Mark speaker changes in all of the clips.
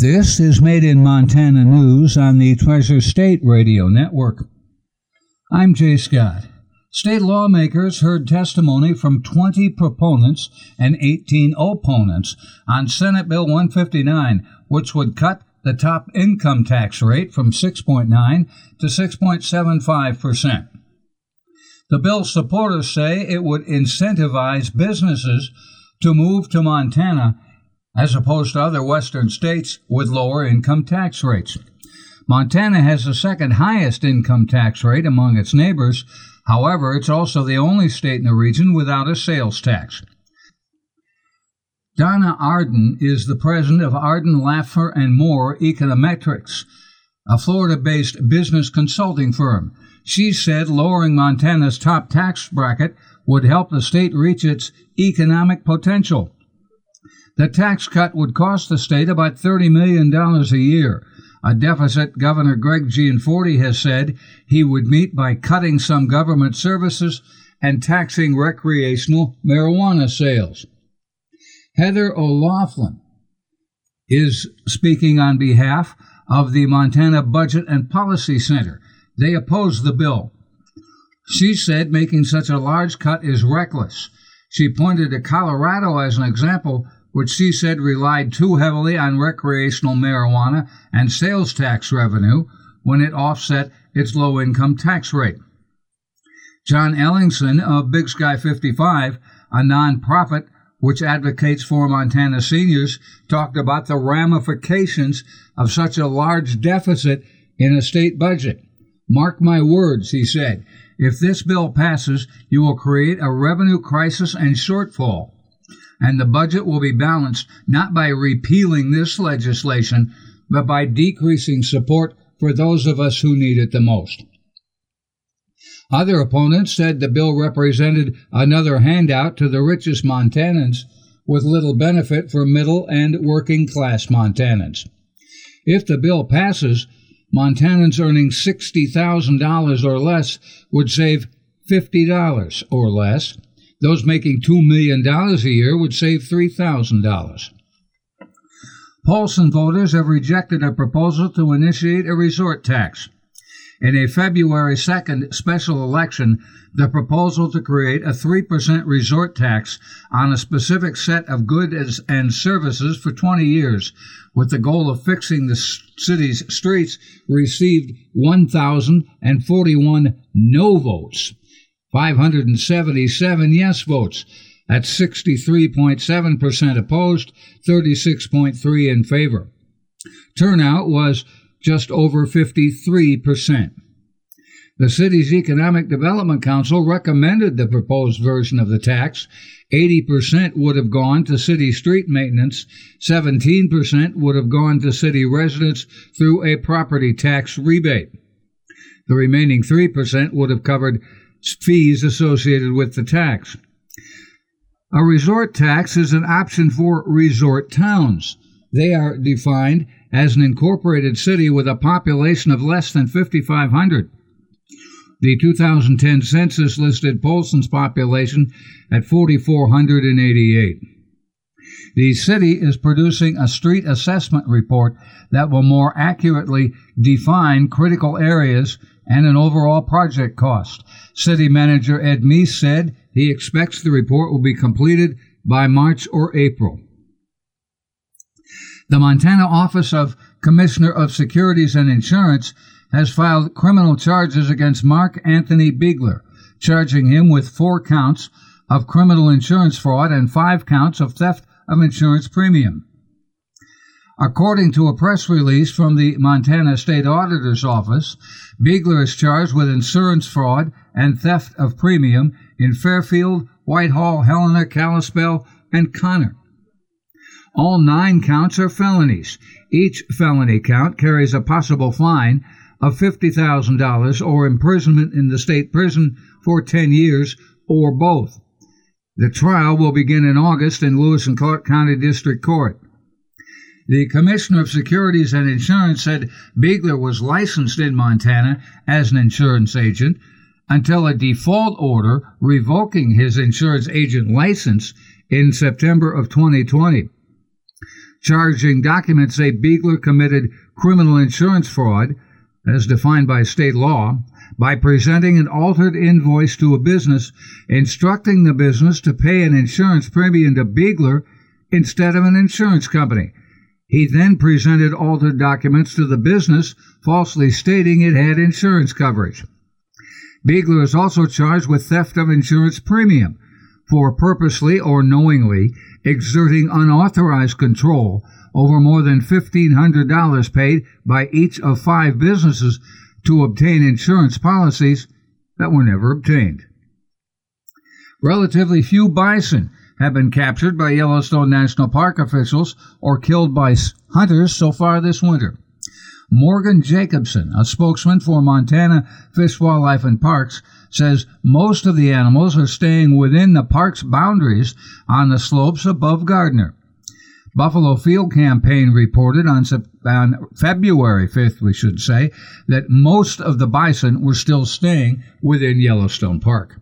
Speaker 1: This is Made in Montana News on the Treasure State Radio Network. I'm Jay Scott. State lawmakers heard testimony from 20 proponents and 18 opponents on Senate Bill 159, which would cut the top income tax rate from 6.9 to 6.75 percent. The bill's supporters say it would incentivize businesses to move to Montana as opposed to other western states with lower income tax rates. Montana has the second highest income tax rate among its neighbors. However, it's also the only state in the region without a sales tax. Donna Arduin is the president of Arduin, Laffer and Moore Econometrics, a Florida-based business consulting firm. She said lowering Montana's top tax bracket would help the state reach its economic potential. The tax cut would cost the state about $30 million a year, a deficit Governor Greg Gianforte has said he would meet by cutting some government services and taxing recreational marijuana sales. Heather O'Loughlin is speaking on behalf of the Montana Budget and Policy Center. They oppose the bill. She said making such a large cut is reckless. She pointed to Colorado as an example which she said relied too heavily on recreational marijuana and sales tax revenue when it offset its low income tax rate. John Ellingson of Big Sky 55, a nonprofit which advocates for Montana seniors, talked about the ramifications of such a large deficit in a state budget. Mark my words, he said. If this bill passes, you will create a revenue crisis and shortfall and the budget will be balanced not by repealing this legislation, but by decreasing support for those of us who need it the most. Other opponents said the bill represented another handout to the richest Montanans with little benefit for middle and working class Montanans. If the bill passes, Montanans earning $60,000 or less would save $50 or less, those making $2 million a year would save $3,000. Polson voters have rejected a proposal to initiate a resort tax. In a February 2nd special election, the proposal to create a 3% resort tax on a specific set of goods and services for 20 years, with the goal of fixing the city's streets, received 1,041 no votes. 577 yes votes. at 63.7% opposed, 36.3 in favor. Turnout was just over 53%. The city's Economic Development Council recommended the proposed version of the tax. 80% would have gone to city street maintenance, 17% would have gone to city residents through a property tax rebate. The remaining 3% would have covered fees associated with the tax. A resort tax is an option for resort towns. They are defined as an incorporated city with a population of less than 5,500. The 2010 census listed Polson's population at 4,488. The city is producing a street assessment report that will more accurately define critical areas and an overall project cost. City Manager Ed Meece said he expects the report will be completed by March or April. The Montana Office of Commissioner of Securities and Insurance has filed criminal charges against Mark Anthony Beegler, charging him with four counts of criminal insurance fraud and five counts of theft of insurance premium. According to a press release from the Montana State Auditor's Office, Beegler is charged with insurance fraud and theft of premium in Fairfield, Whitehall, Helena, Kalispell, and Conner. All nine counts are felonies. Each felony count carries a possible fine of $50,000 or imprisonment in the state prison for 10 years or both. The trial will begin in August in Lewis and Clark County District Court. The Commissioner of Securities and Insurance said Beegler was licensed in Montana as an insurance agent until a default order revoking his insurance agent license in September of 2020. Charging documents say Beigler committed criminal insurance fraud, as defined by state law, by presenting an altered invoice to a business, instructing the business to pay an insurance premium to Beigler instead of an insurance company. He then presented altered documents to the business, falsely stating it had insurance coverage. Beigler is also charged with theft of insurance premium for purposely or knowingly exerting unauthorized control over more than $1,500 paid by each of five businesses to obtain insurance policies that were never obtained. Relatively few bison have been captured by Yellowstone National Park officials or killed by hunters so far this winter. Morgan Jacobsen, a spokesman for Montana Fish, Wildlife, and Parks, says most of the animals are staying within the park's boundaries on the slopes above Gardiner. Buffalo Field Campaign reported on, on, February 5th, we should say, that most of the bison were still staying within Yellowstone Park.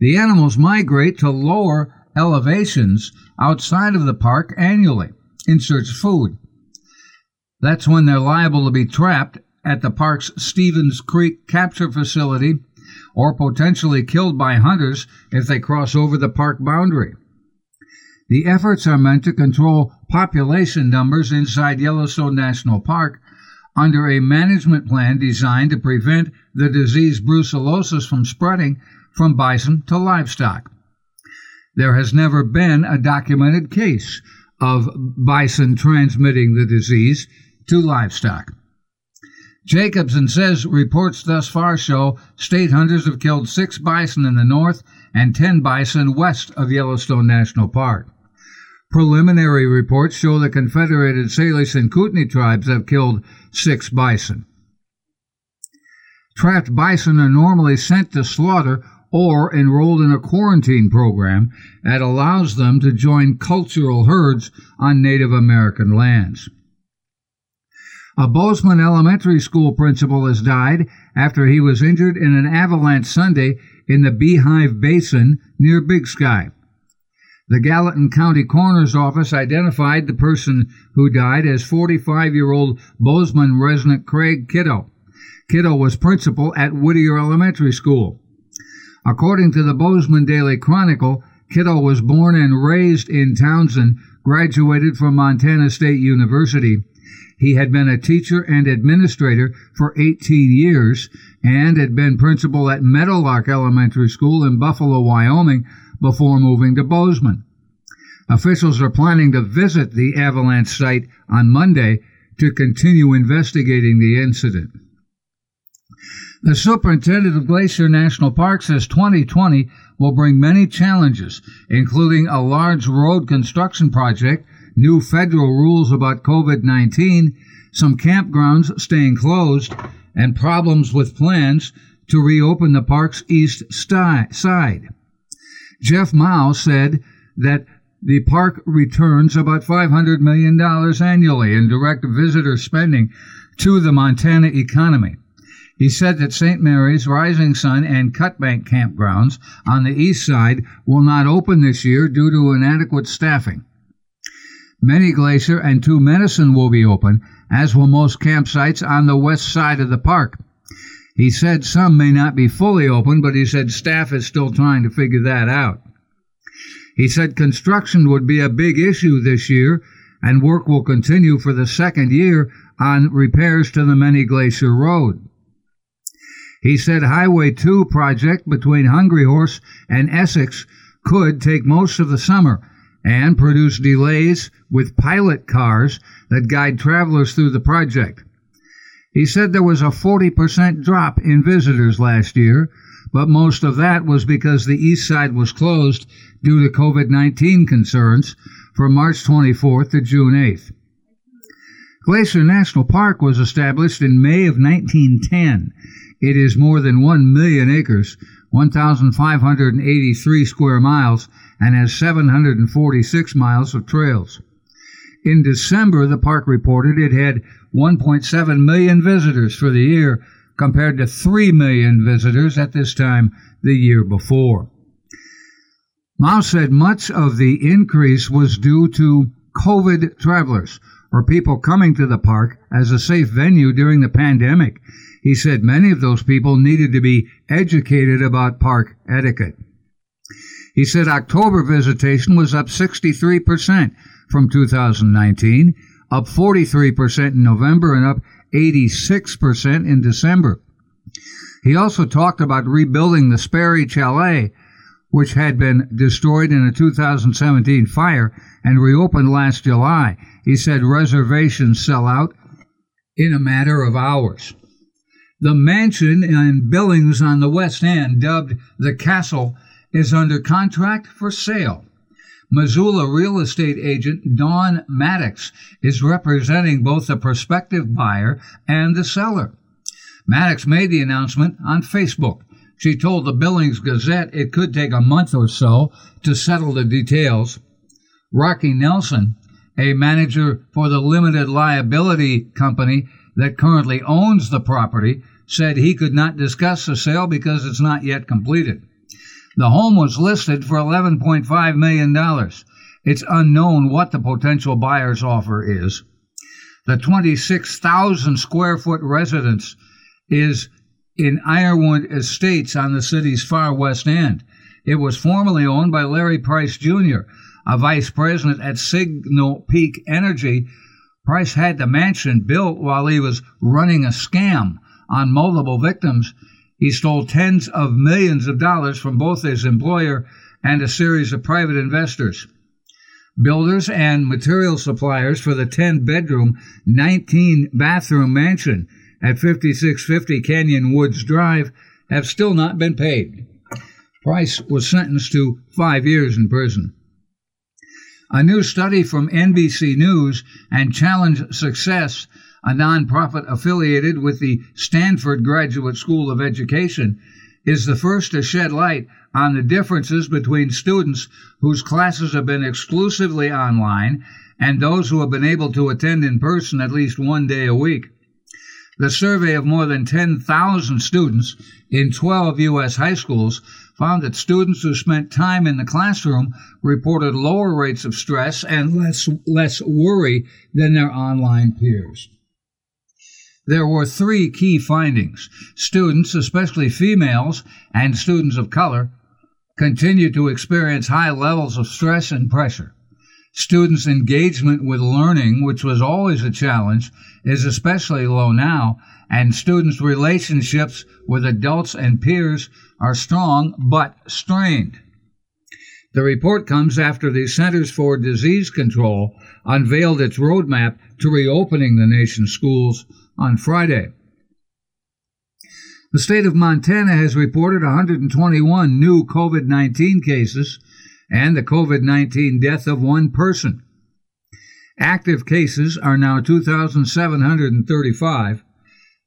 Speaker 1: The animals migrate to lower elevations outside of the park annually in search of food. That's when they're liable to be trapped at the park's Stephens Creek capture facility or potentially killed by hunters if they cross over the park boundary. The efforts are meant to control population numbers inside Yellowstone National Park under a management plan designed to prevent the disease brucellosis from spreading from bison to livestock. There has never been a documented case of bison transmitting the disease to livestock. Jacobsen says reports thus far show state hunters have killed six bison in the north and 10 bison west of Yellowstone National Park. Preliminary reports show the Confederated Salish and Kootenai tribes have killed six bison. Trapped bison are normally sent to slaughter or enrolled in a quarantine program that allows them to join cultural herds on Native American lands. A Bozeman Elementary School principal has died after he was injured in an avalanche Sunday in the Beehive Basin near Big Sky. The Gallatin County Coroner's Office identified the person who died as 45 year old Bozeman resident Craig Kitto. Kitto was principal at Whittier Elementary School. According to the Bozeman Daily Chronicle, Kitto was born and raised in Townsend, graduated from Montana State University. He had been a teacher and administrator for 18 years and had been principal at Meadowlark Elementary School in Buffalo, Wyoming, before moving to Bozeman. Officials are planning to visit the avalanche site on Monday to continue investigating the incident. The superintendent of Glacier National Park says 2020 will bring many challenges, including a large road construction project new federal rules about COVID 19, some campgrounds staying closed, and problems with plans to reopen the park's east side. Jeff Mow said that the park returns about $500 million annually in direct visitor spending to the Montana economy. He said that St. Mary's, Rising Sun, and Cutbank campgrounds on the east side will not open this year due to inadequate staffing. Many Glacier and Two Medicine will be open, as will most campsites on the west side of the park. He said some may not be fully open, but he said staff is still trying to figure that out. He said construction would be a big issue this year, and work will continue for the second year on repairs to the Many Glacier Road. He said Highway 2 project between Hungry Horse and Essex could take most of the summer and produce delays with pilot cars that guide travelers through the project. He said there was a 40% drop in visitors last year, but most of that was because the east side was closed due to COVID 19 concerns from March 24th to June 8th. Glacier National Park was established in May of 1910. It is more than 1 million acres, 1,583 square miles, and has 746 miles of trails. In December, the park reported it had 1.7 million visitors for the year, compared to 3 million visitors at this time the year before. Mow said much of the increase was due to COVID travelers or people coming to the park as a safe venue during the pandemic. He said many of those people needed to be educated about park etiquette. He said October visitation was up 63% from 2019, up 43% in November, and up 86% in December. He also talked about rebuilding the Sperry Chalet, which had been destroyed in a 2017 fire and reopened last July. He said reservations sell out in a matter of hours. The mansion in Billings on the West End, dubbed the Castle, is under contract for sale. Missoula real estate agent Don Maddox is representing both the prospective buyer and the seller. Maddox made the announcement on Facebook. She told the Billings Gazette it could take a month or so to settle the details. Rocky Nelson, a manager for the limited liability company that currently owns the property, said he could not discuss the sale because it's not yet completed. The home was listed for $11.5 million. It's unknown what the potential buyer's offer is. The 26,000 square foot residence is in Ironwood Estates on the city's far west end. It was formerly owned by Larry Price Jr., a vice president at Signal Peak Energy. Price had the mansion built while he was running a scam on multiple victims. He stole tens of millions of dollars from both his employer and a series of private investors. Builders and material suppliers for the 10 bedroom, 19 bathroom mansion at 5650 Canyon Woods Drive have still not been paid. Price was sentenced to five years in prison. A new study from NBC News and Challenge Success, a nonprofit affiliated with the Stanford Graduate School of Education, is the first to shed light on the differences between students whose classes have been exclusively online and those who have been able to attend in person at least one day a week. The survey of more than 10,000 students in 12 U.S. high schools found that students who spent time in the classroom reported lower rates of stress and less, less worry than their online peers. There were three key findings. Students, especially females and students of color, continue to experience high levels of stress and pressure. Students' engagement with learning, which was always a challenge, is especially low now, and students' relationships with adults and peers are strong but strained. The report comes after the Centers for Disease Control unveiled its roadmap to reopening the nation's schools on Friday. The state of Montana has reported 121 new COVID 19 cases and the COVID 19 death of one person. Active cases are now 2,735.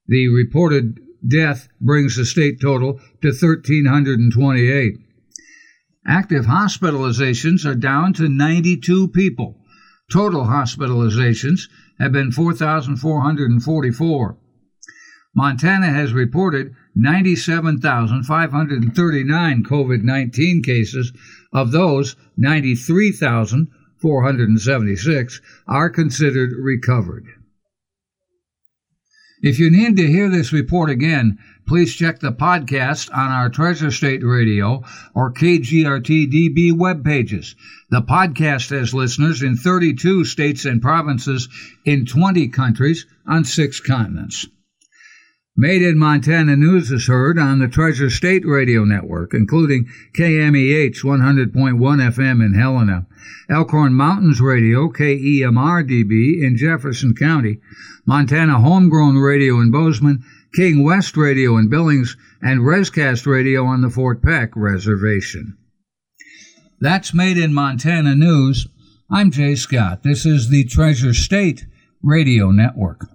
Speaker 1: The reported death brings the state total to 1,328. Active hospitalizations are down to 92 people. Total hospitalizations have been 4,444. Montana has reported 97,539 COVID 19 cases. Of those, 93,476 are considered recovered. If you need to hear this report again, please check the podcast on our Treasure State Radio or KGRT-DB web pages. The podcast has listeners in 32 states and provinces in 20 countries on six continents. Made in Montana News is heard on the Treasure State Radio Network, including KMEH 100.1 FM in Helena, Elkhorn Mountains Radio, KEMR-DB in Jefferson County, Montana Homegrown Radio in Bozeman, King West Radio in Billings, and Rescast Radio on the Fort Peck Reservation. That's Made in Montana News. I'm Jay Scott. This is the Treasure State Radio Network.